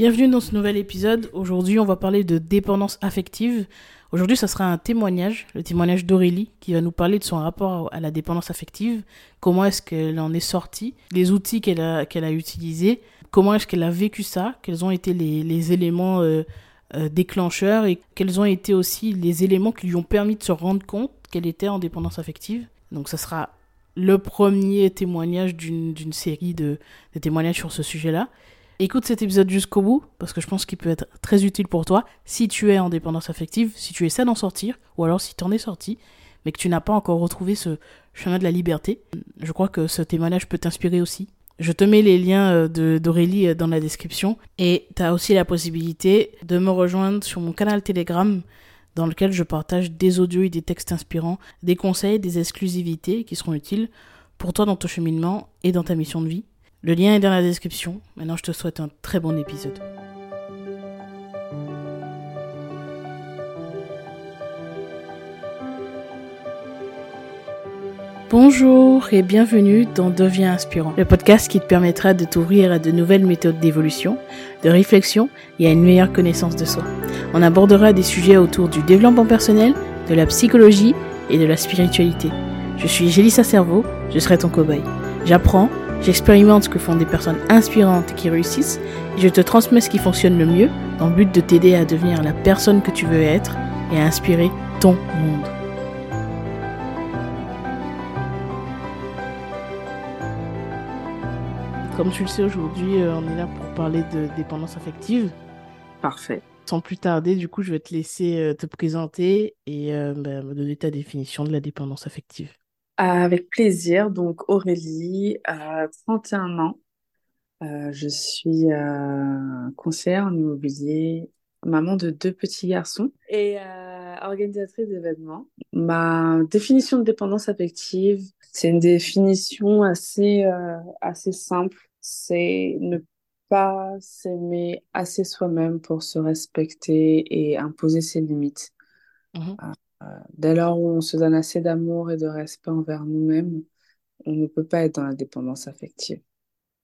Bienvenue dans ce nouvel épisode. Aujourd'hui, on va parler de dépendance affective. Aujourd'hui, ça sera un témoignage, le témoignage d'Aurélie, qui va nous parler de son rapport à la dépendance affective, comment est-ce qu'elle en est sortie, les outils qu'elle a, utilisés, comment est-ce qu'elle a vécu ça, quels ont été les, éléments euh, euh, déclencheurs et quels ont été aussi les éléments qui lui ont permis de se rendre compte qu'elle était en dépendance affective. Donc, ça sera le premier témoignage d'une, série de témoignages sur ce sujet-là. Écoute cet épisode jusqu'au bout, parce que je pense qu'il peut être très utile pour toi si tu es en dépendance affective, si tu essaies d'en sortir, ou alors si tu en es sorti, mais que tu n'as pas encore retrouvé ce chemin de la liberté. Je crois que ce témoignage peut t'inspirer aussi. Je te mets les liens euh, d'Aurélie euh, dans la description, et tu as aussi la possibilité de me rejoindre sur mon canal Telegram, dans lequel je partage des audios et des textes inspirants, des conseils, des exclusivités qui seront utiles pour toi dans ton cheminement et dans ta mission de vie. Le lien est dans la description. Maintenant, je te souhaite un très bon épisode. Bonjour et bienvenue dans Deviens inspirant, le podcast qui te permettra de t'ouvrir à de nouvelles méthodes d'évolution, de réflexion et à une meilleure connaissance de soi. On abordera des sujets autour du développement personnel, de la psychologie et de la spiritualité. Je suis Gélissa Cerveau, je serai ton cobaye. J'apprends, j'expérimente ce que font des personnes inspirantes qui réussissent et je te transmets ce qui fonctionne le mieux dans le but de t'aider à devenir la personne que tu veux être et à inspirer ton monde. Comme tu le sais aujourd'hui, euh, on est là pour parler de dépendance affective. Parfait. Sans plus tarder, du coup, je vais te laisser euh, te présenter et euh, bah, me donner ta définition de la dépendance affective. Avec plaisir. Donc, Aurélie, à 31 ans. Euh, je suis euh, conseillère en immobilier, maman de deux petits garçons et euh, organisatrice d'événements. Ma définition de dépendance affective, c'est une définition assez, euh, assez simple. C'est ne pas s'aimer assez soi-même pour se respecter et imposer ses limites. Mhm. Dès lors où on se donne assez d'amour et de respect envers nous-mêmes, on ne peut pas être dans la dépendance affective.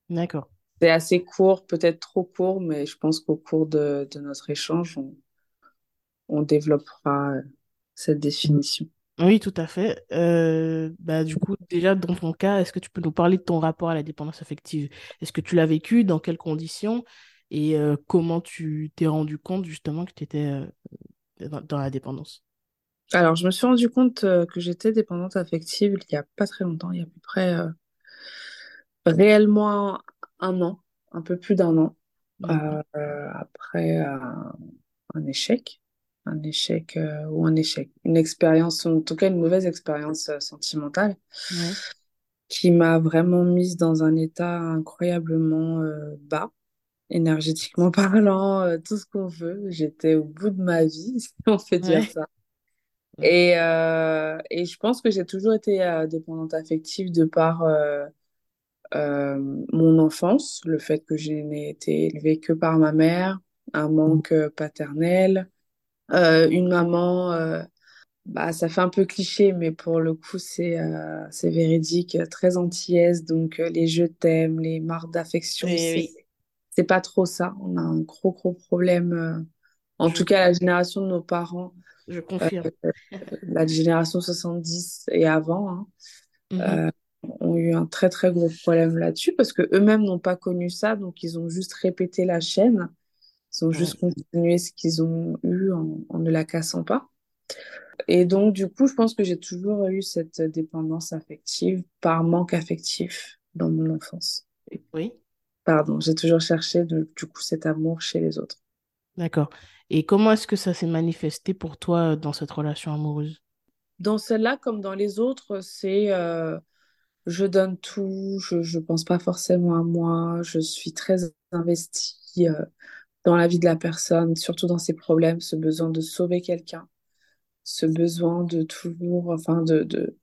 D'accord. C'est assez court, peut-être trop court, mais je pense qu'au cours de, de notre échange, on, on développera euh, cette définition. Oui, tout à fait. Euh, bah, du coup, déjà, dans ton cas, est-ce que tu peux nous parler de ton rapport à la dépendance affective? Est-ce que tu l'as vécu, dans quelles conditions, et euh, comment tu t'es rendu compte justement que tu étais dans, dans la dépendance? Alors, je me suis rendu compte euh, que j'étais dépendante affective il n'y a pas très longtemps, il y a à peu près euh, réellement un an, un peu plus d'un an, Mhm. euh, après un échec, un échec ou un échec, une expérience, en tout cas une mauvaise expérience sentimentale. Ouais. qui m'a vraiment mise dans un état incroyablement bas, énergétiquement parlant, euh, tout ce qu'on veut. J'étais au bout de ma vie, si on peut dire Ouais. ça. Ouais. Et, euh, et je pense que j'ai toujours été euh, dépendante affective de par euh, euh, mon enfance, le fait que je n'ai été élevée que par ma mère, un manque euh, paternel, euh, une maman euh, bah, ça fait un peu cliché, mais pour le coup, c'est euh, c'est véridique, très antillaise. Donc, les je t'aime, les marques d'affection, c'est oui, c'est pas trop ça. On a un gros, gros problème. euh, en tout cas, la génération de nos parents, je euh, confirme. la génération 70 et avant, hein, Mhm. euh, ont eu un très, très gros problème là-dessus parce que eux-mêmes n'ont pas connu ça. Donc, ils ont juste répété la chaîne. Ils ont Ouais. juste continué ce qu'ils ont eu en, en ne la cassant pas. Et donc, du coup, je pense que j'ai toujours eu cette dépendance affective par manque affectif dans mon enfance. Oui, Pardon, j'ai toujours cherché de- du coup cet amour chez les autres. D'accord. Et comment est-ce que ça s'est manifesté pour toi euh, dans cette relation amoureuse? Dans celle-là, comme dans les autres, c'est euh, je donne tout, je je pense pas forcément à moi, je suis très investie euh, dans la vie de la personne, surtout dans ses problèmes, ce besoin de sauver quelqu'un, ce besoin de toujours, enfin de, de,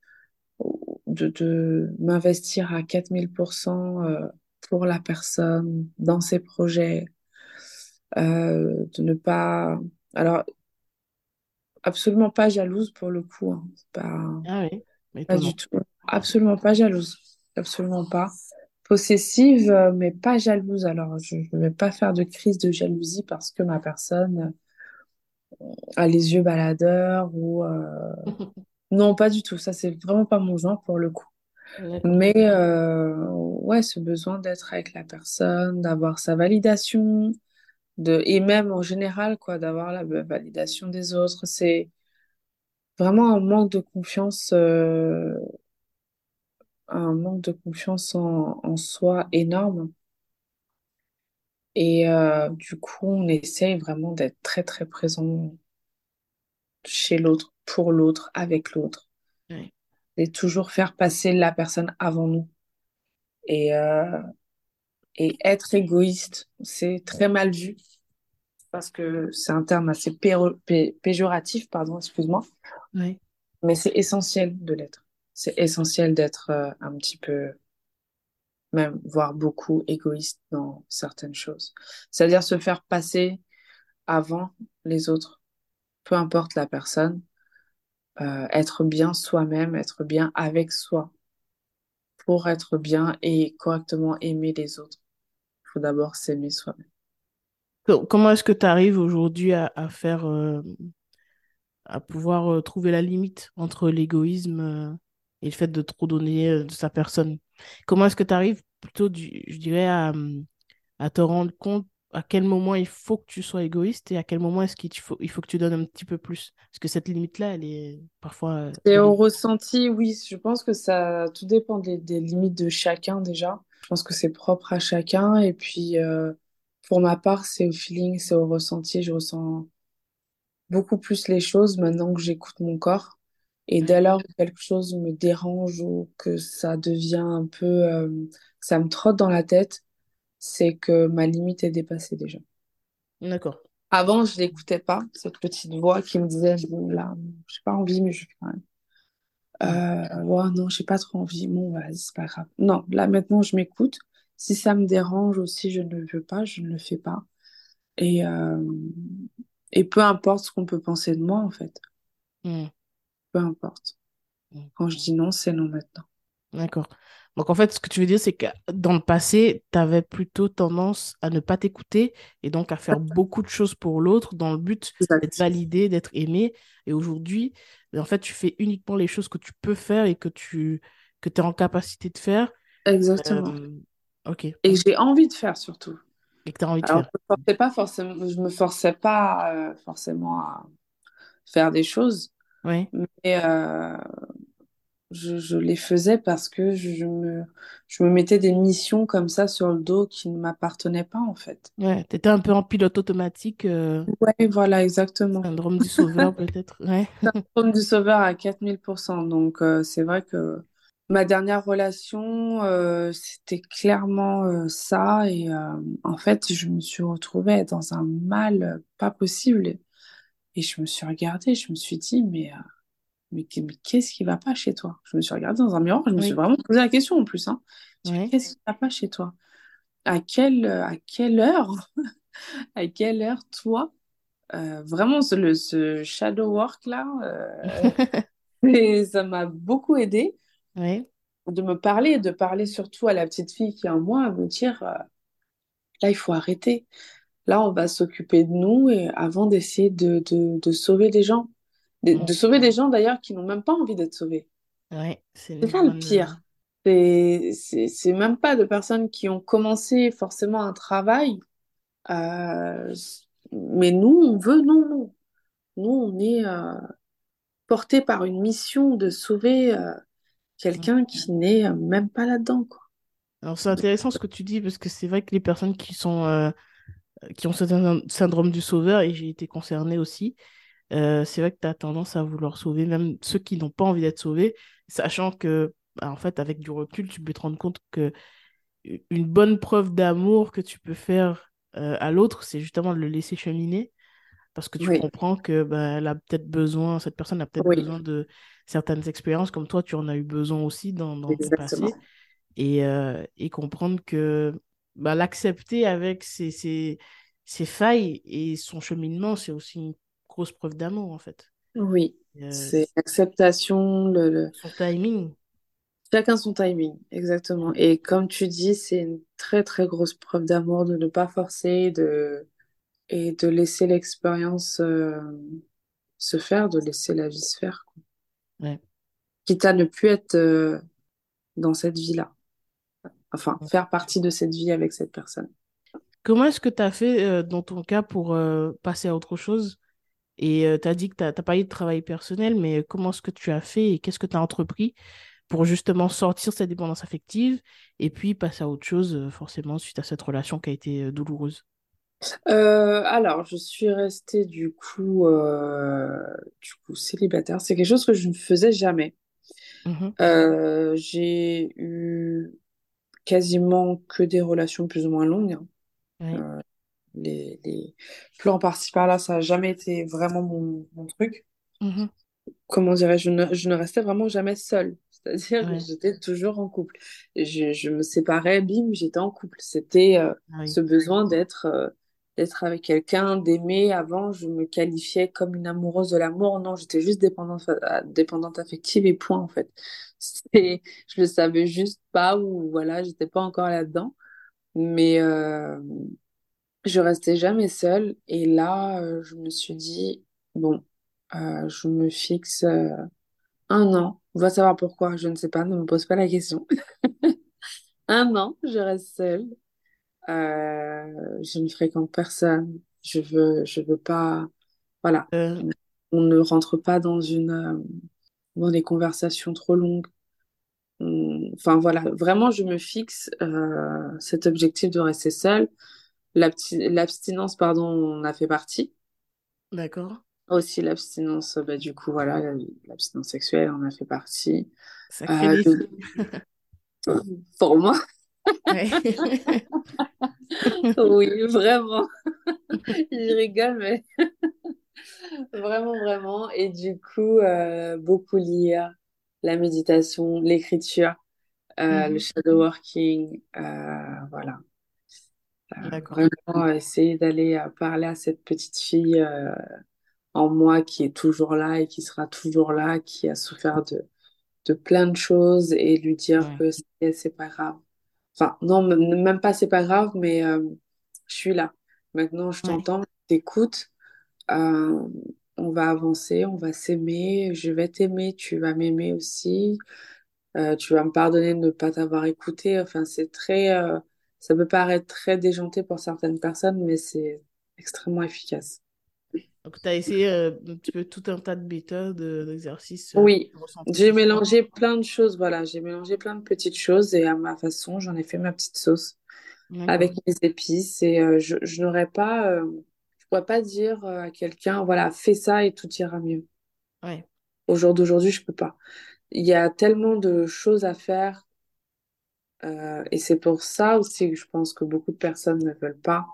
de, de m'investir à 4000% euh, pour la personne, dans ses projets, euh, de ne pas... Alors, absolument pas jalouse pour le coup, hein. Pas, Ah oui, pas du tout. Absolument pas jalouse. Absolument pas. Possessive, euh, mais pas jalouse. Alors, je ne vais pas faire de crise de jalousie parce que ma personne a les yeux baladeurs ou... euh, Non, pas du tout. Ça, c'est vraiment pas mon genre pour le coup. Mais euh, ouais, ce besoin d'être avec la personne, d'avoir sa validation, de... et même en général, quoi, d'avoir la validation des autres, c'est vraiment un manque de confiance, euh, un manque de confiance en, en soi énorme. Et euh, du coup, on essaye vraiment d'être très, très présent chez l'autre, pour l'autre, avec l'autre. Ouais. Et toujours faire passer la personne avant nous. Et, euh, et être égoïste, c'est très mal vu parce que c'est un terme assez pé- péjoratif, pardon, excuse-moi, mais c'est essentiel de l'être. C'est essentiel d'être euh, un petit peu, même, voire beaucoup égoïste dans certaines choses. C'est-à-dire se faire passer avant les autres, peu importe la personne, euh, être bien soi-même, être bien avec soi pour être bien et correctement aimer les autres. Faut d'abord s'aimer soi-même. Co- Comment est-ce que tu arrives aujourd'hui à, à faire, euh, à pouvoir euh, trouver la limite entre l'égoïsme euh, et le fait de trop donner de sa personne? Comment est-ce que tu arrives plutôt, du, je dirais, à, à te rendre compte à quel moment il faut que tu sois égoïste et à quel moment est-ce qu'il faut, il faut que tu donnes un petit peu plus? Parce que cette limite-là, elle est parfois Et au ressenti, oui, je pense que ça, tout dépend des, des limites de chacun déjà. Je pense que c'est propre à chacun. Et puis, euh, pour ma part, c'est au feeling, c'est au ressenti. Je ressens beaucoup plus les choses maintenant que j'écoute mon corps. Et dès lors où quelque chose me dérange ou que ça devient un peu, euh, ça me trotte dans la tête, c'est que ma limite est dépassée déjà. D'accord. Avant, je l'écoutais pas, cette petite voix qui me disait, là, j'ai pas envie, mais je fais quand même. Euh, ouais, non, j'ai pas trop envie. Bon, vas-y, c'est pas grave. Non, là maintenant, je m'écoute. Si ça me dérange ou si je ne le veux pas, je ne le fais pas. Et, euh, et peu importe ce qu'on peut penser de moi, en fait. Mm. Peu importe. Mm. Quand je dis non, c'est non maintenant. D'accord. Donc, en fait, ce que tu veux dire, c'est que dans le passé, tu avais plutôt tendance à ne pas t'écouter et donc à faire beaucoup de choses pour l'autre dans le but d'être validé, d'être aimé. Et aujourd'hui, ben, en fait, tu fais uniquement les choses que tu peux faire et que tu que es en capacité de faire. Exactement. Euh, ok. Et que j'ai envie de faire surtout. Et que tu as envie de Alors, faire. je me forçais pas forcément, je me forçais pas euh, forcément à faire des choses, Oui. mais euh, je, je les faisais parce que je, me, je me mettais des missions comme ça sur le dos qui ne m'appartenaient pas en fait. Ouais. Tu étais un peu en pilote automatique, euh, Ouais, voilà, exactement. syndrome du sauveur, peut-être. Ouais. Syndrome du sauveur à 4000%. Donc, euh, c'est vrai que ma dernière relation, euh, c'était clairement euh, ça. Et en fait, je me suis retrouvée dans un mal pas possible. Et je me suis regardée, je me suis dit, mais, mais, qu'est-ce qui va pas chez toi? Je me suis regardée dans un miroir, je me suis vraiment posé la question en plus, hein. Oui. qu'est-ce qui va pas chez toi? À quelle, à quelle heure, à quelle heure, toi, euh, vraiment, ce, le, ce shadow work là, euh, et ça m'a beaucoup aidé Oui. de me parler, de parler surtout à la petite fille qui est en moi, à me dire, euh, là, il faut arrêter. Là, on va s'occuper de nous et avant d'essayer de, de, de sauver des gens. De, Mm. de sauver des gens d'ailleurs qui n'ont même pas envie d'être sauvés. Ouais. C'est ça le pire. C'est, même pas de personnes qui ont commencé forcément un travail. euh, mais nous, on veut, non, non. Nous, on est euh, porté par une mission de sauver euh, quelqu'un qui n'est euh, même pas là-dedans, quoi. Alors, c'est intéressant ce que tu dis parce que c'est vrai que les personnes qui sont qui ont ce syn- syndrome du sauveur, et j'ai été concernée aussi, euh, c'est vrai que tu as tendance à vouloir sauver même ceux qui n'ont pas envie d'être sauvés, sachant que, bah, en fait, avec du recul, tu peux te rendre compte que une bonne preuve d'amour que tu peux faire euh, à l'autre, c'est justement de le laisser cheminer, parce que tu Oui, comprends que bah, elle a peut-être besoin, cette personne a peut-être oui, besoin de certaines expériences, comme toi, tu en as eu besoin aussi dans, dans ton passé, et, euh, et comprendre que bah, l'accepter avec ses, ses, ses failles et son cheminement, c'est aussi une grosse preuve d'amour, en fait. Oui, Euh, c'est l'acceptation, le, le- son timing. Chacun son timing, exactement. Et comme tu dis, c'est une très très grosse preuve d'amour de ne pas forcer de... et de laisser l'expérience euh, se faire, de laisser la vie se faire. quoi. Ouais. Quitte à ne plus être euh, dans cette vie-là. Enfin, faire partie de cette vie avec cette personne. Comment est-ce que tu as fait euh, dans ton cas pour euh, passer à autre chose? Et tu as dit que tu n'as pas eu de travail personnel, mais comment est-ce que tu as fait et qu'est-ce que tu as entrepris pour justement sortir de cette dépendance affective et puis passer à autre chose, euh, forcément, suite à cette relation qui a été euh, douloureuse? Euh, alors, je suis restée du coup, euh, du coup célibataire. C'est quelque chose que je ne faisais jamais. Euh, j'ai eu quasiment que des relations plus ou moins longues. hein. Les, les plans par-ci par-là, ça n'a jamais été vraiment mon, mon truc. Mhm. Comment dirais-je, je ne, je ne restais vraiment jamais seule. C'est-à-dire que j'étais toujours en couple. Je, je me séparais, bim, j'étais en couple. C'était euh, Ah oui. ce besoin d'être euh, d'être avec quelqu'un, d'aimer. Avant, je me qualifiais comme une amoureuse de l'amour. Non, j'étais juste dépendante, euh, dépendante affective et point, en fait. Je le savais juste pas ou voilà, j'étais pas encore là-dedans. Mais euh, je restais jamais seule. Et là, euh, je me suis dit, bon, euh, je me fixe euh, un an. On va savoir pourquoi, je ne sais pas, ne me pose pas la question. Un an, je reste seule. Euh, je ne fréquente personne. Je veux, je veux pas, voilà. Euh, On ne rentre pas dans une, dans des conversations trop longues. On- Enfin voilà, vraiment, je me fixe euh, cet objectif de rester seule. L'absti- L'abstinence, pardon, on a fait partie. d'accord. Aussi l'abstinence, bah, du coup, voilà, l'abstinence sexuelle, on a fait partie. Sacré Euh, pour moi, Ouais. oui, vraiment. Je rigole, mais vraiment, vraiment. Et du coup, euh, beaucoup lire, la méditation, l'écriture, euh, le Mhm. shadow working, euh, voilà. Euh, vraiment essayer d'aller euh, parler à cette petite fille euh, en moi qui est toujours là et qui sera toujours là, qui a souffert de, de plein de choses et lui dire Ouais. que c'est pas grave. Enfin, non, même pas c'est pas grave, mais euh, je suis là. Maintenant, je Ouais. t'entends, je t'écoute. Euh, on va avancer, on va s'aimer. Je vais t'aimer, tu vas m'aimer aussi. Tu vas me pardonner de ne pas t'avoir écouté. Enfin, c'est très, ça peut paraître très déjanté pour certaines personnes, mais c'est extrêmement efficace. Donc, tu as essayé euh, un petit peu tout un tas de méthodes, euh, d'exercices euh, Oui, j'ai mélangé plein de choses. Voilà, j'ai mélangé plein de petites choses et à ma façon, j'en ai fait ma petite sauce. avec mes épices et euh, je, je n'aurais pas, je pourrais pas dire à quelqu'un, voilà, fais ça et tout ira mieux. Ouais. Au jour d'aujourd'hui, je peux pas. Il y a tellement de choses à faire euh, et c'est pour ça aussi que je pense que beaucoup de personnes ne veulent pas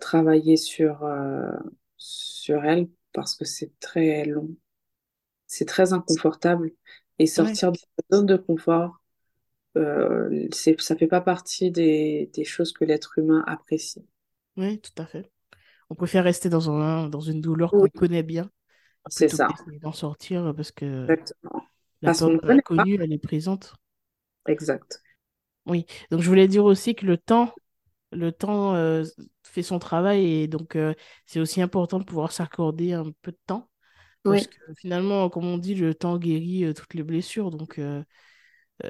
travailler sur, euh, sur elles parce que c'est très long, c'est très inconfortable et Ouais. sortir de sa zone de confort, euh, ça fait pas partie des, des choses que l'être humain apprécie. Ouais, tout à fait. On préfère rester dans un, dans une douleur qu'on Oui, connaît bien c'est ça. d'en sortir parce que Exactement. la Parce peur de l'inconnu, elle est présente. Exact. Oui. Donc, je voulais dire aussi que le temps, le temps euh, fait son travail et donc euh, c'est aussi important de pouvoir s'accorder un peu de temps parce Oui. que finalement, comme on dit, le temps guérit euh, toutes les blessures. Donc,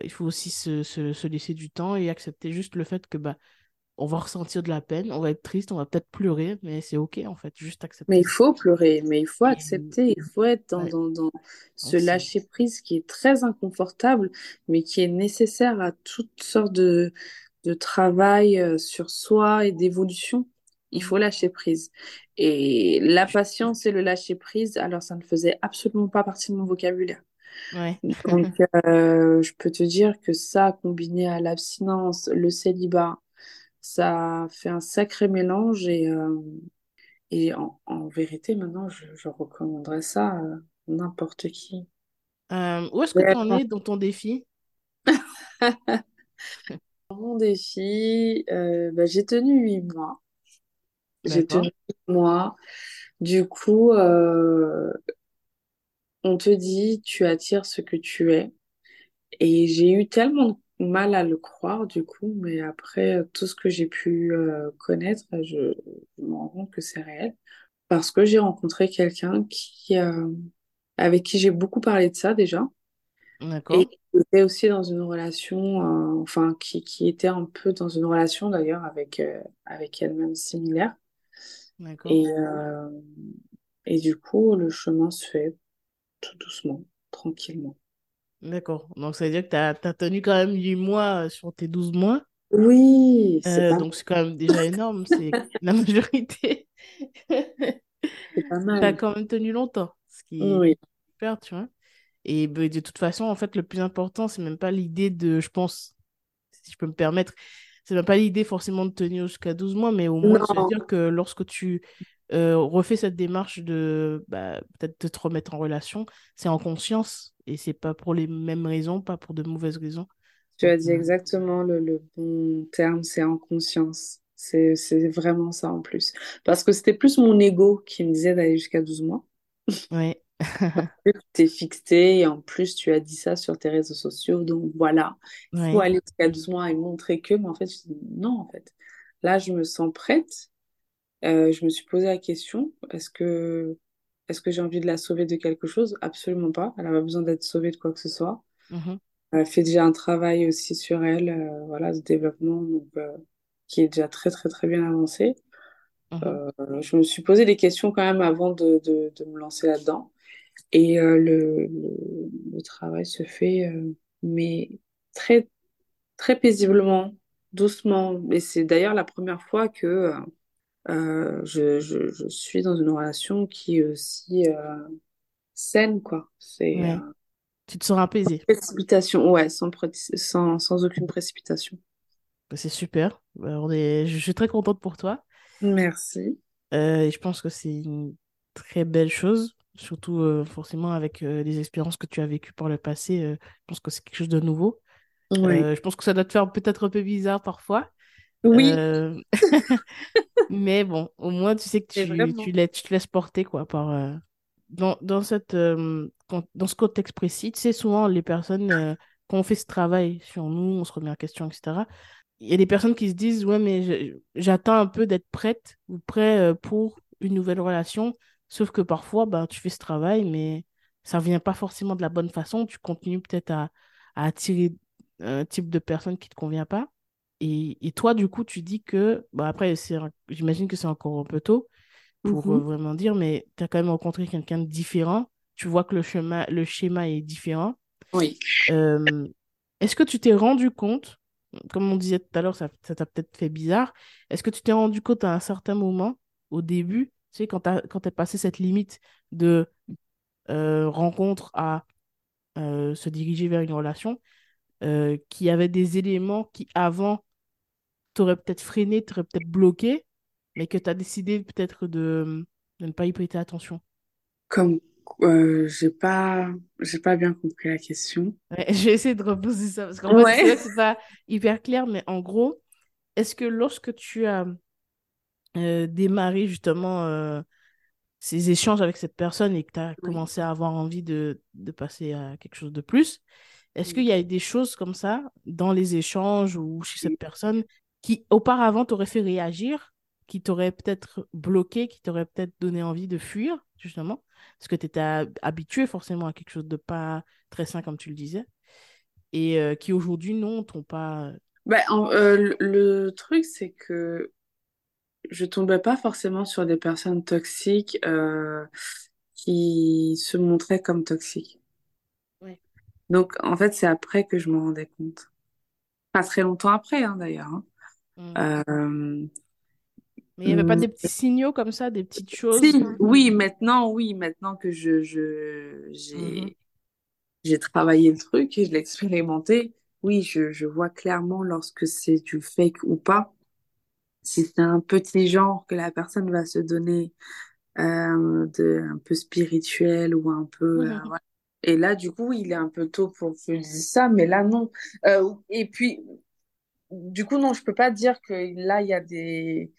il faut aussi se, se, se laisser du temps et accepter juste le fait que bah, on va ressentir de la peine, on va être triste, on va peut-être pleurer, mais c'est OK en fait, juste Mais accepter il ça. faut pleurer, mais il faut accepter, il faut être dans, ouais, dans, dans ce donc c'est lâcher-prise qui est très inconfortable, mais qui est nécessaire à toutes sortes de, de travail euh, sur soi et d'évolution. Il Mhm. faut lâcher prise. Et la patience et le lâcher-prise, alors ça ne faisait absolument pas partie de mon vocabulaire. ouais, Donc, euh, je peux te dire que ça, combiné à l'abstinence, le célibat, ça fait un sacré mélange et, euh, et en, en vérité, maintenant, je, je recommanderais ça à n'importe qui. Euh, où est-ce que tu en es dans ton défi? Mon défi, euh, bah, j'ai tenu huit mois. J'ai tenu D'accord. huit mois. Du coup, on te dit, tu attires ce que tu es. Et j'ai eu tellement de mal à le croire, du coup, mais après euh, tout ce que j'ai pu euh, connaître, je, je me rends compte que c'est réel. Parce que j'ai rencontré quelqu'un qui, euh, avec qui j'ai beaucoup parlé de ça déjà. Et qui était aussi dans une relation, euh, enfin, qui, qui était un peu dans une relation d'ailleurs avec, euh, avec elle-même similaire. d'accord, Et, euh, et du coup, le chemin se fait tout doucement, tranquillement. D'accord. Donc, ça veut dire que tu as, tenu quand même 8 mois euh, sur tes 12 mois. Oui, c'est Euh, pas, donc, c'est quand même déjà énorme. C'est la majorité. c'est pas Tu as mal. quand même tenu longtemps, ce qui est super, tu vois. Et ben, de toute façon, en fait, le plus important, c'est même pas l'idée de, je pense, si je peux me permettre, c'est même pas l'idée forcément de tenir jusqu'à 12 mois, mais au moins Non, dire que lorsque tu euh, refais cette démarche de bah, peut-être de te remettre en relation, c'est en conscience et c'est pas pour les mêmes raisons, pas pour de mauvaises raisons. tu as dit euh, exactement le, le bon terme, c'est en conscience. C'est, c'est vraiment ça en plus. Parce que c'était plus mon ego qui me disait d'aller jusqu'à 12 mois. ouais, Tu t'es fixé et en plus tu as dit ça sur tes réseaux sociaux. Donc voilà, il faut aller jusqu'à 12 mois et montrer que. Mais en fait, je dis non, en fait. Là, je me sens prête. Euh, je me suis posé la question, est-ce que, est-ce que j'ai envie de la sauver de quelque chose? Absolument pas. Elle n'a pas besoin d'être sauvée de quoi que ce soit. mhm, Elle fait déjà un travail aussi sur elle, euh, voilà, ce développement, donc, euh, qui est déjà très, très, très bien avancé. mhm. Euh, je me suis posé des questions quand même avant de, de, de me lancer là-dedans. Et euh, le, le, le travail se fait, mais très, très paisiblement, doucement. Et c'est d'ailleurs la première fois que euh, je, je, je suis dans une relation qui est aussi euh, saine, quoi. C'est euh. Tu te sens apaisé. précipitation, ouais, sans, pré- sans, sans aucune précipitation. Bah, C'est super. Bah, on est... Je suis très contente pour toi. Merci. Et je pense que c'est une très belle chose, surtout forcément avec les expériences que tu as vécues par le passé. je pense que c'est quelque chose de nouveau. Oui. Je pense que ça doit te faire peut-être un peu bizarre parfois. Oui, Euh, mais bon, au moins tu sais que tu, tu, vraiment. la- tu te laisses porter quoi, par, euh, dans, dans, cette, euh, dans ce contexte précis. Tu sais, souvent les personnes, quand on fait ce travail sur nous, on se remet en question, etc. Il y a des personnes qui se disent, ouais, mais j'attends un peu d'être prête ou prêt pour une nouvelle relation. Sauf que parfois, ben, tu fais ce travail, mais ça vient pas forcément de la bonne façon. Tu continues peut-être à, à attirer un type de personne qui te convient pas. Et, et toi, du coup, tu dis que, bah après, j'imagine que c'est encore un peu tôt pour euh, Mhm. vraiment dire, mais tu as quand même rencontré quelqu'un de différent. Tu vois que le chemin, le schéma est différent. Oui. Euh, est-ce que tu t'es rendu compte, comme on disait tout à l'heure, ça, t'a peut-être fait bizarre, est-ce que tu t'es rendu compte à un certain moment, au début, tu sais, quand t'as, quand t'es passé cette limite de euh, rencontre à euh, se diriger vers une relation, qu'il y avait des éléments qui, avant, t'auraient peut-être freiné, t'auraient peut-être bloqué, mais que tu as décidé peut-être de, de ne pas y prêter attention? Comme euh, j'ai pas j'ai pas bien compris la question. Ouais, je vais essayer de reposer ça, parce qu'en fait, Ouais. vrai que c'est pas hyper clair, mais en gros, est-ce que lorsque tu as euh, démarré justement euh, ces échanges avec cette personne et que tu as Oui. commencé à avoir envie de, de passer à quelque chose de plus, est-ce qu'il y a des choses comme ça dans les échanges ou chez cette personne qui auparavant t'auraient fait réagir, qui t'auraient peut-être bloqué, qui t'auraient peut-être donné envie de fuir, justement, parce que tu étais habitué forcément à quelque chose de pas très sain, comme tu le disais, et euh, qui aujourd'hui, non, t'ont pas... Bah, en- euh, le, le truc, c'est que je tombais pas forcément sur des personnes toxiques euh, qui se montraient comme toxiques. Ouais. Donc, en fait, c'est après que je me rendais compte. Pas très longtemps après, hein, d'ailleurs. hein. Mm. Euh, Mais il n'y avait pas hum, des petits signaux comme ça, des petites choses. si, oui, maintenant, oui, maintenant que je, je, Mhm. j'ai, j'ai travaillé le truc et je l'ai expérimenté, oui, je, je vois clairement lorsque c'est du fake ou pas. Si c'est un petit genre que la personne va se donner euh, de, un peu spirituel ou un peu... euh, voilà. Et là, du coup, il est un peu tôt pour que je dise ça, mais là, non. Euh, et puis, du coup, non, je peux pas dire que là, il y a des,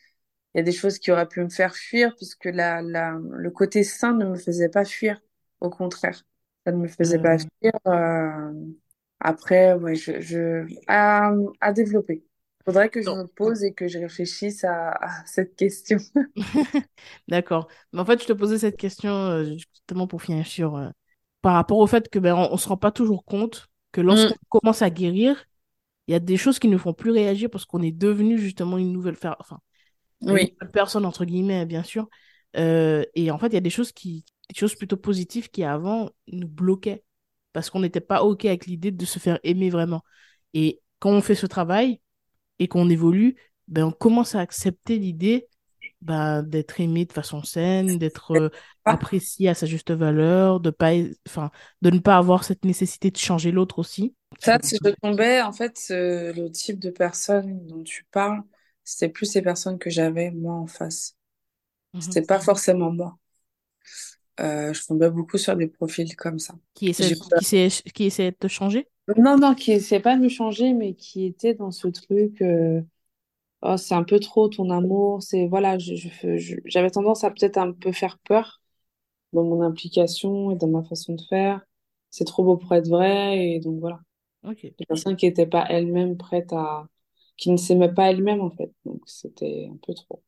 il y a des choses qui auraient pu me faire fuir, puisque la, la, le côté sain ne me faisait pas fuir. Au contraire, ça ne me faisait pas Euh, fuir. euh, Après, ouais, je, je... À, à développer. Faudrait que je me pose et que je réfléchisse à, à cette question. D'accord. Mais en fait, je te posais cette question euh, justement pour finir sur euh, par rapport au fait que ben on, on se rend pas toujours compte que Mm, lorsqu'on commence à guérir, il y a des choses qui ne font plus réagir parce qu'on est devenu justement une nouvelle fer- enfin une Oui, nouvelle personne entre guillemets bien sûr. Euh, et en fait, il y a des choses qui des choses plutôt positives qui avant nous bloquaient parce qu'on n'était pas OK avec l'idée de se faire aimer vraiment. Et quand on fait ce travail et qu'on évolue, ben on commence à accepter l'idée bah, d'être aimé de façon saine, d'être euh, apprécié à sa juste valeur, de pas, enfin, de ne pas avoir cette nécessité de changer l'autre aussi. Ça, si je tombais, en fait, euh, le type de personne dont tu parles, c'était plus ces personnes que j'avais moi en face. Mhm. C'était pas forcément moi. Euh, je tombais beaucoup sur des profils comme ça. Qui essaie, J'ai qui essaie, qui essaie de te changer? Non, non, qui essaie pas de me changer, mais qui était dans ce truc, euh, oh, c'est un peu trop ton amour, c'est, voilà, je, je- je- j'avais tendance à peut-être un peu faire peur dans mon implication et dans ma façon de faire. C'est trop beau pour être vrai, et donc voilà. Ok, Des personnes qui n'étaient pas elles-mêmes prêtes à, qui ne s'aimaient pas elles-mêmes, en fait. Donc c'était un peu trop.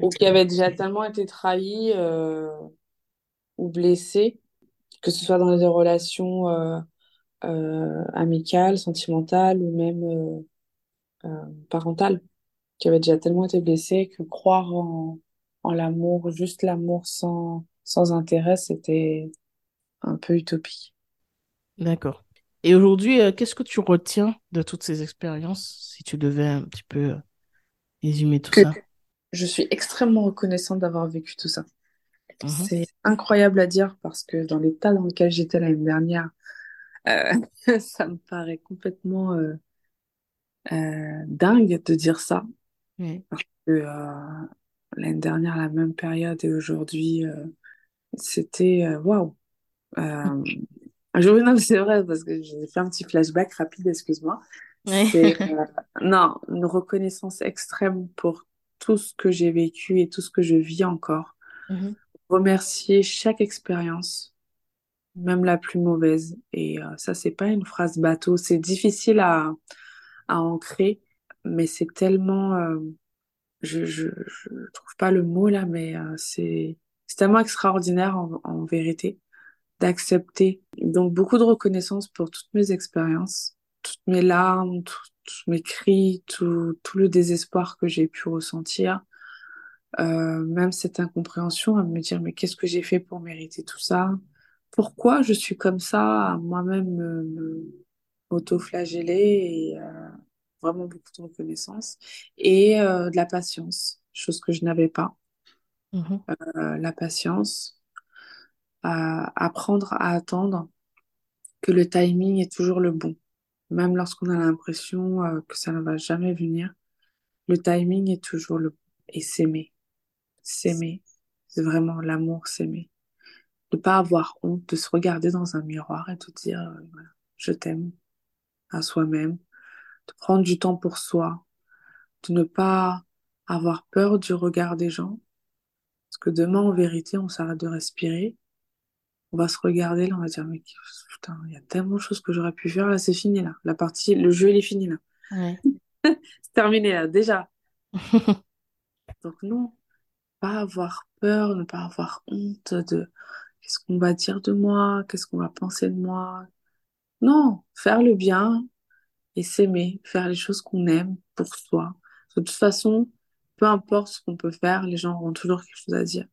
Ou qui avaient déjà tellement été trahies, euh, ou blessées, que ce soit dans des relations, euh, euh, amicales, sentimentales, ou même, parentales. qui avait déjà tellement été blessée que croire en, en l'amour, juste l'amour sans, sans intérêt, c'était un peu utopique. D'accord. Et aujourd'hui, euh, qu'est-ce que tu retiens de toutes ces expériences, si tu devais un petit peu euh, résumer tout Que ça? je suis extrêmement reconnaissante d'avoir vécu tout ça. C'est incroyable à dire parce que dans l'état dans lequel j'étais l'année dernière, euh, ça me paraît complètement dingue de dire ça. Oui. Que, l'année dernière, la même période et aujourd'hui, c'était waouh. Euh, Je, oui, non, mais c'est vrai, parce que j'ai fait un petit flashback rapide, excuse-moi. Ouais. C'est, euh, non, une reconnaissance extrême pour tout ce que j'ai vécu et tout ce que je vis encore. Mhm. Remercier chaque expérience, même la plus mauvaise. Et euh, ça, c'est pas une phrase bateau. C'est difficile à, à ancrer, mais c'est tellement, euh, je, je, je trouve pas le mot là, mais euh, c'est, c'est tellement extraordinaire en, en vérité d'accepter. Donc beaucoup de reconnaissance pour toutes mes expériences, toutes mes larmes, tous mes cris, tout, tout le désespoir que j'ai pu ressentir, euh, même cette incompréhension à me dire mais qu'est-ce que j'ai fait pour mériter tout ça? Pourquoi je suis comme ça à moi-même me, me auto-flageller et euh, vraiment beaucoup de reconnaissance et euh, de la patience, chose que je n'avais pas. Euh, la patience, à apprendre à attendre que le timing est toujours le bon. Même lorsqu'on a l'impression euh, que ça ne va jamais venir, le timing est toujours le bon. Et s'aimer, s'aimer, c'est vraiment l'amour, s'aimer. De pas avoir honte, de se regarder dans un miroir et de dire, euh, voilà, je t'aime à soi-même, de prendre du temps pour soi, de ne pas avoir peur du regard des gens. Parce que demain, en vérité, on s'arrête de respirer, on va se regarder, là, on va dire, mais putain, il y a tellement de choses que j'aurais pu faire, là, c'est fini, là. La partie, le jeu, il est fini, là. Ouais. C'est terminé là, déjà. Donc non, pas avoir peur, ne pas avoir honte de qu'est-ce qu'on va dire de moi, qu'est-ce qu'on va penser de moi. Non, faire le bien et s'aimer, faire les choses qu'on aime pour soi. De toute façon, peu importe ce qu'on peut faire, les gens auront toujours quelque chose à dire.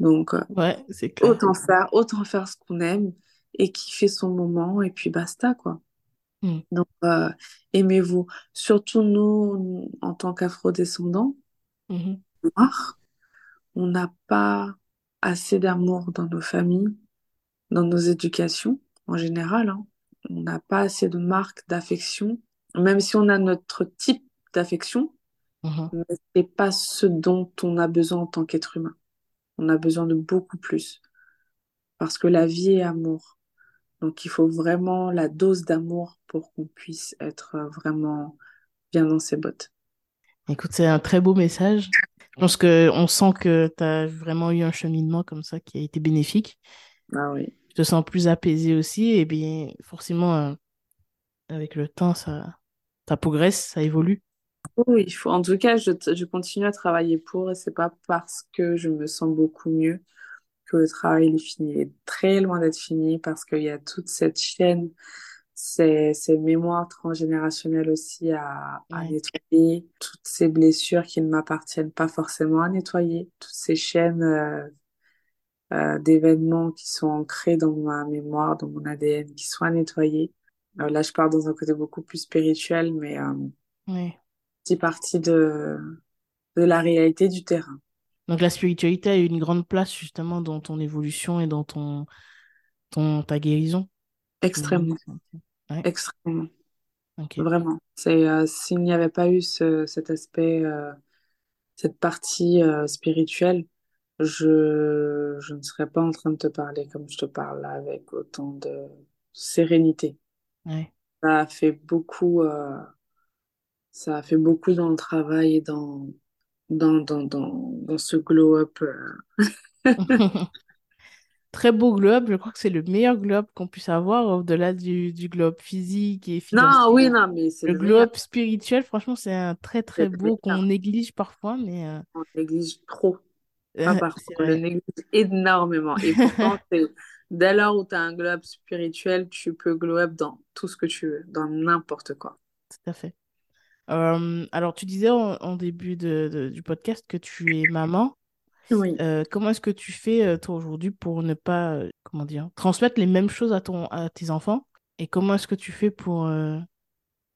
Donc euh, Ouais, c'est clair. autant faire, autant faire ce qu'on aime et kiffer son moment et puis basta quoi. Mm. Donc euh, aimez-vous, surtout nous en tant qu'afro-descendants Mhm. noirs. On n'a pas assez d'amour dans nos familles, dans nos éducations en général. hein. On n'a pas assez de marques d'affection, même si on a notre type d'affection, Mhm. mais c'est pas ce dont on a besoin en tant qu'être humain. On a besoin de beaucoup plus, parce que la vie est amour. Donc il faut vraiment la dose d'amour pour qu'on puisse être euh, vraiment bien dans ses bottes. Écoute, c'est un très beau message. Je pense que on sent que tu as vraiment eu un cheminement comme ça qui a été bénéfique. Ah oui. te sens plus apaisé aussi, et bien forcément, euh, avec le temps, ça, ça progresse, ça évolue. Oui, il faut. En tout cas, je, je continue à travailler pour et c'est pas parce que je me sens beaucoup mieux que le travail est fini. Il est très loin d'être fini parce qu'il y a toute cette chaîne, ces, ces mémoires transgénérationnelles aussi à, à Ouais, nettoyer, toutes ces blessures qui ne m'appartiennent pas forcément à nettoyer, toutes ces chaînes euh, euh, d'événements qui sont ancrés dans ma mémoire, dans mon ADN, qui sont à nettoyer. Euh, là, je pars dans un côté beaucoup plus spirituel, mais ouais. Partie de, de la réalité du terrain. Donc la spiritualité a eu une grande place justement dans ton évolution et dans ton, ton ta guérison. Extrêmement. Ouais, extrêmement, vraiment. C'est euh, s'il n'y avait pas eu ce, cet aspect, euh, cette partie euh, spirituelle, je, je ne serais pas en train de te parler comme je te parle là, avec autant de sérénité. Ouais. Ça a fait beaucoup, ça a fait beaucoup dans le travail et dans, dans, dans, dans, dans ce glow-up. euh. Très beau globe, je crois que c'est le meilleur globe qu'on puisse avoir au-delà du, du globe physique et Non, financier. oui, non, mais c'est Le meilleur. globe spirituel, franchement, c'est un très très beau qu'on néglige parfois, mais euh, On néglige trop. Pas euh, parfois, on le néglige énormément. Et pourtant, c'est dès lors où tu as un glow-up spirituel, tu peux glow-up dans tout ce que tu veux, dans n'importe quoi. Tout à fait. Euh, alors, tu disais en, en début de, de- du podcast que tu es maman. Oui. Euh, comment est-ce que tu fais, euh, toi, aujourd'hui, pour ne pas, euh, comment dire, transmettre les mêmes choses à ton, à tes enfants? Et comment est-ce que tu fais pour, euh,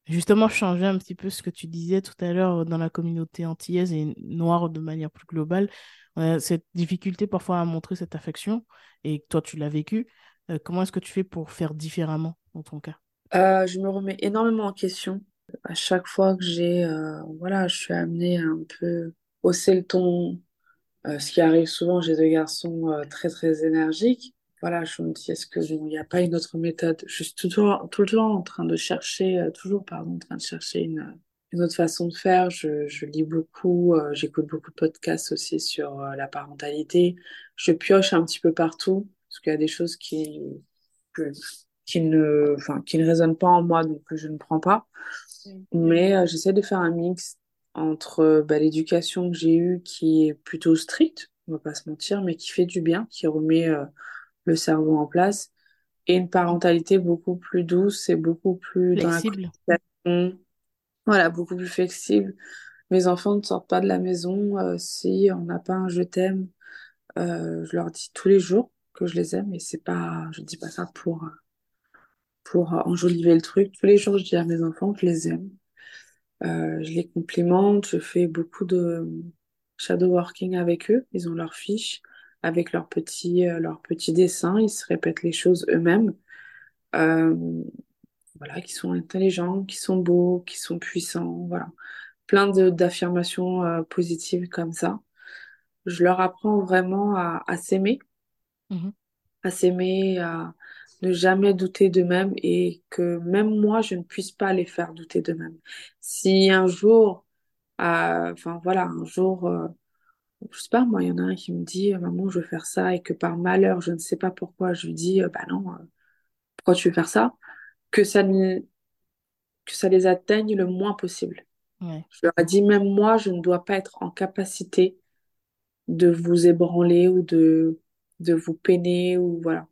justement, changer un petit peu ce que tu disais tout à l'heure dans la communauté antillaise et noire de manière plus globale? On a cette difficulté parfois à montrer cette affection, et toi, tu l'as vécu. Comment est-ce que tu fais pour faire différemment dans ton cas? Je me remets énormément en question. À chaque fois que j'ai, euh, voilà, je suis amenée à un peu hausser le ton, euh, ce qui arrive souvent, j'ai deux garçons euh, très très énergiques. Voilà, je me dis, est-ce que il n'y a pas une autre méthode? Je suis toujours, tout le temps en train de chercher, toujours, pardon, en train de chercher une, une autre façon de faire. Je, je lis beaucoup, j'écoute beaucoup de podcasts aussi sur la parentalité. Je pioche un petit peu partout, parce qu'il y a des choses qui, qui ne, enfin, qui ne résonnent pas en moi, donc que je ne prends pas. Mais euh, j'essaie de faire un mix entre euh, bah, l'éducation que j'ai eue qui est plutôt stricte, on va pas se mentir, mais qui fait du bien, qui remet euh, le cerveau en place, et une parentalité beaucoup plus douce et beaucoup plus dans la Flexible? voilà, beaucoup plus flexible. Mes enfants ne sortent pas de la maison euh, si on n'a pas un je t'aime. Je leur dis tous les jours que je les aime, et c'est pas, je dis pas ça pour, pour enjoliver le truc. Tous les jours, je dis à mes enfants que je les aime. Euh, je les complimente, je fais beaucoup de shadow working avec eux. Ils ont leurs fiches avec leurs petits, euh, leurs petits dessins. Ils se répètent les choses eux-mêmes. Euh, voilà, qui sont intelligents, qui sont beaux, qui sont puissants. Voilà, plein d'affirmations euh, positives comme ça. Je leur apprends vraiment à, à s'aimer, Mhm. à s'aimer, à ne jamais douter d'eux-mêmes et que même moi, je ne puisse pas les faire douter d'eux-mêmes. Si un jour euh, Enfin voilà, un jour, euh, je sais pas, moi, il y en a un qui me dit, maman, je veux faire ça, et que par malheur, je ne sais pas pourquoi, je lui dis, euh, bah non, euh, pourquoi tu veux faire ça? Que ça, ne- que ça les atteigne le moins possible. Ouais, Je leur ai dit, même moi, je ne dois pas être en capacité de vous ébranler ou de, de vous peiner, ou voilà.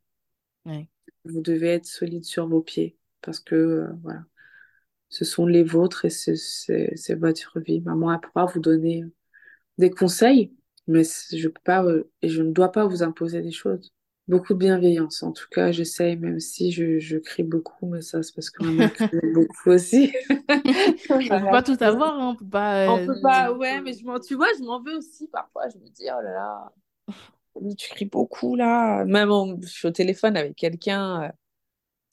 ouais, Vous devez être solide sur vos pieds, parce que, euh, voilà, ce sont les vôtres et c'est votre vie. Maman, elle pourra vous donner des conseils, mais je peux pas euh, et je ne dois pas vous imposer des choses. Beaucoup de bienveillance, en tout cas, j'essaye, même si je, je crie beaucoup, mais ça, c'est parce que ma mère crie beaucoup aussi. On peut pas Voilà. tout avoir, hein, on peut pas. On euh, peut pas, ouais, mais je tu vois, je m'en veux aussi parfois. Je me dis, oh là là, tu cries beaucoup là. Même en- je suis au téléphone avec quelqu'un, euh,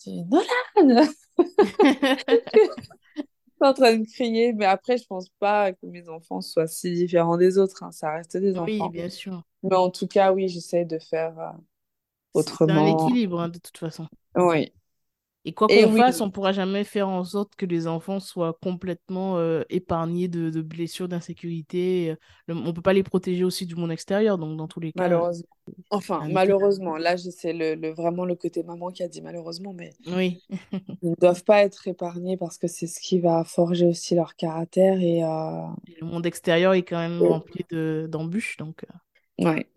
je dis, Nolan, en train de crier. Mais après, je pense pas que mes enfants soient si différents des autres. hein. Ça reste des Oui, enfants. bien sûr. Mais en tout cas, oui, j'essaie de faire euh, C'est c'est un autrement. équilibre, hein, de toute façon. Oui, Et quoi qu'on oui, fasse, on ne pourra jamais faire en sorte que les enfants soient complètement euh, épargnés de, de blessures, d'insécurité. Le- on ne peut pas les protéger aussi du monde extérieur. Donc, dans tous les cas, malheureusement. Enfin, malheureusement, là, c'est le, le- vraiment le côté maman qui a dit malheureusement, mais Oui. ils ne doivent pas être épargnés parce que c'est ce qui va forger aussi leur caractère et euh, Et le monde extérieur est quand même rempli de, d'embûches. Donc, euh, ouais.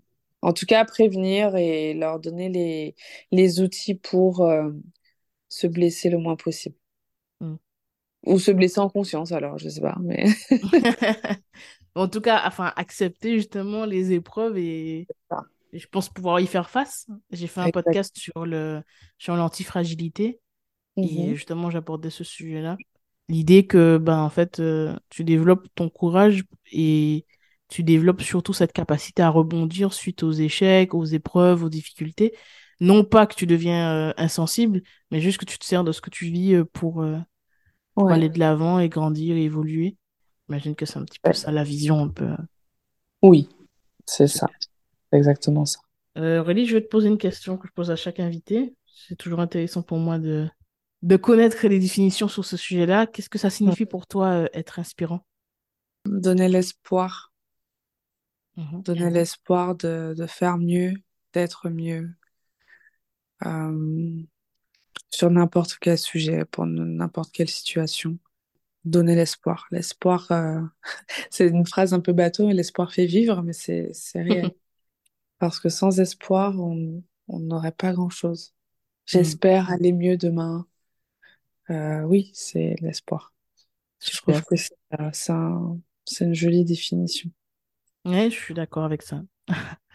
En tout cas, prévenir et leur donner les, les outils pour euh, se blesser le moins possible. hmm. Ou se blesser en conscience, alors, je sais pas, mais En tout cas, enfin, accepter justement les épreuves et, je pense pouvoir y faire face. J'ai fait un podcast sur le, sur l'antifragilité et Mhm. justement, j'abordais ce sujet-là. L'idée que, ben, en fait, euh, tu développes ton courage et tu développes surtout cette capacité à rebondir suite aux échecs, aux épreuves, aux difficultés. Non pas que tu deviens euh, insensible, mais juste que tu te sers de ce que tu vis euh, pour, euh, pour Ouais. aller de l'avant et grandir et évoluer. J'imagine que c'est un petit peu Ouais. ça la vision un peu. Oui, c'est ça, exactement ça. Aurélie, je vais te poser une question que je pose à chaque invité. C'est toujours intéressant pour moi de, de connaître les définitions sur ce sujet-là. Qu'est-ce que ça signifie pour toi être inspirant? Donner l'espoir, Mhm. donner l'espoir de, de faire mieux, d'être mieux, sur n'importe quel sujet, pour n'importe quelle situation. Donner l'espoir. L'espoir, euh, c'est une phrase un peu bateau, mais l'espoir fait vivre, mais c'est, réel. Parce que sans espoir, on n'aurait pas grand-chose. Mhm. J'espère aller mieux demain. Euh, oui, c'est l'espoir. Je trouve que c'est euh, c'est un- c'est une jolie définition. Ouais, je suis d'accord avec ça.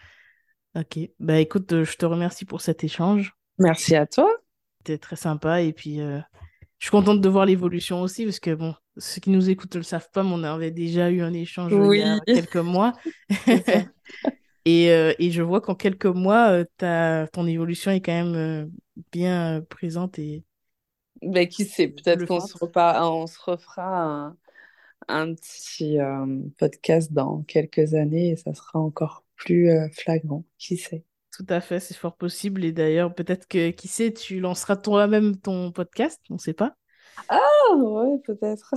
Ok. Bah écoute, euh, je te remercie pour cet échange. Merci à toi. C'était très sympa et puis euh, je suis contente de voir l'évolution aussi parce que bon, ceux qui nous écoutent ne le savent pas, mais on avait déjà eu un échange il y a quelques mois. Et, euh, et je vois qu'en quelques mois, euh, ta, ton évolution est quand même bien présente et Ben, qui sait, peut-être qu'on se repart, on se refera un, un petit podcast dans quelques années et ça sera encore plus euh, flagrant. Qui sait? Tout à fait, c'est fort possible. Et d'ailleurs, peut-être que, qui sait, tu lanceras toi-même ton podcast, on ne sait pas. Ah, ouais, peut-être.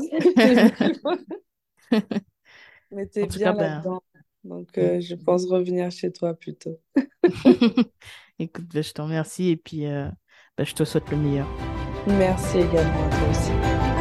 Mais t'es bien ben, là-dedans. Donc, euh, je pense revenir chez toi plutôt. écoute, ben, je te remercie et puis euh, ben, je te souhaite le meilleur. Merci également à toi aussi.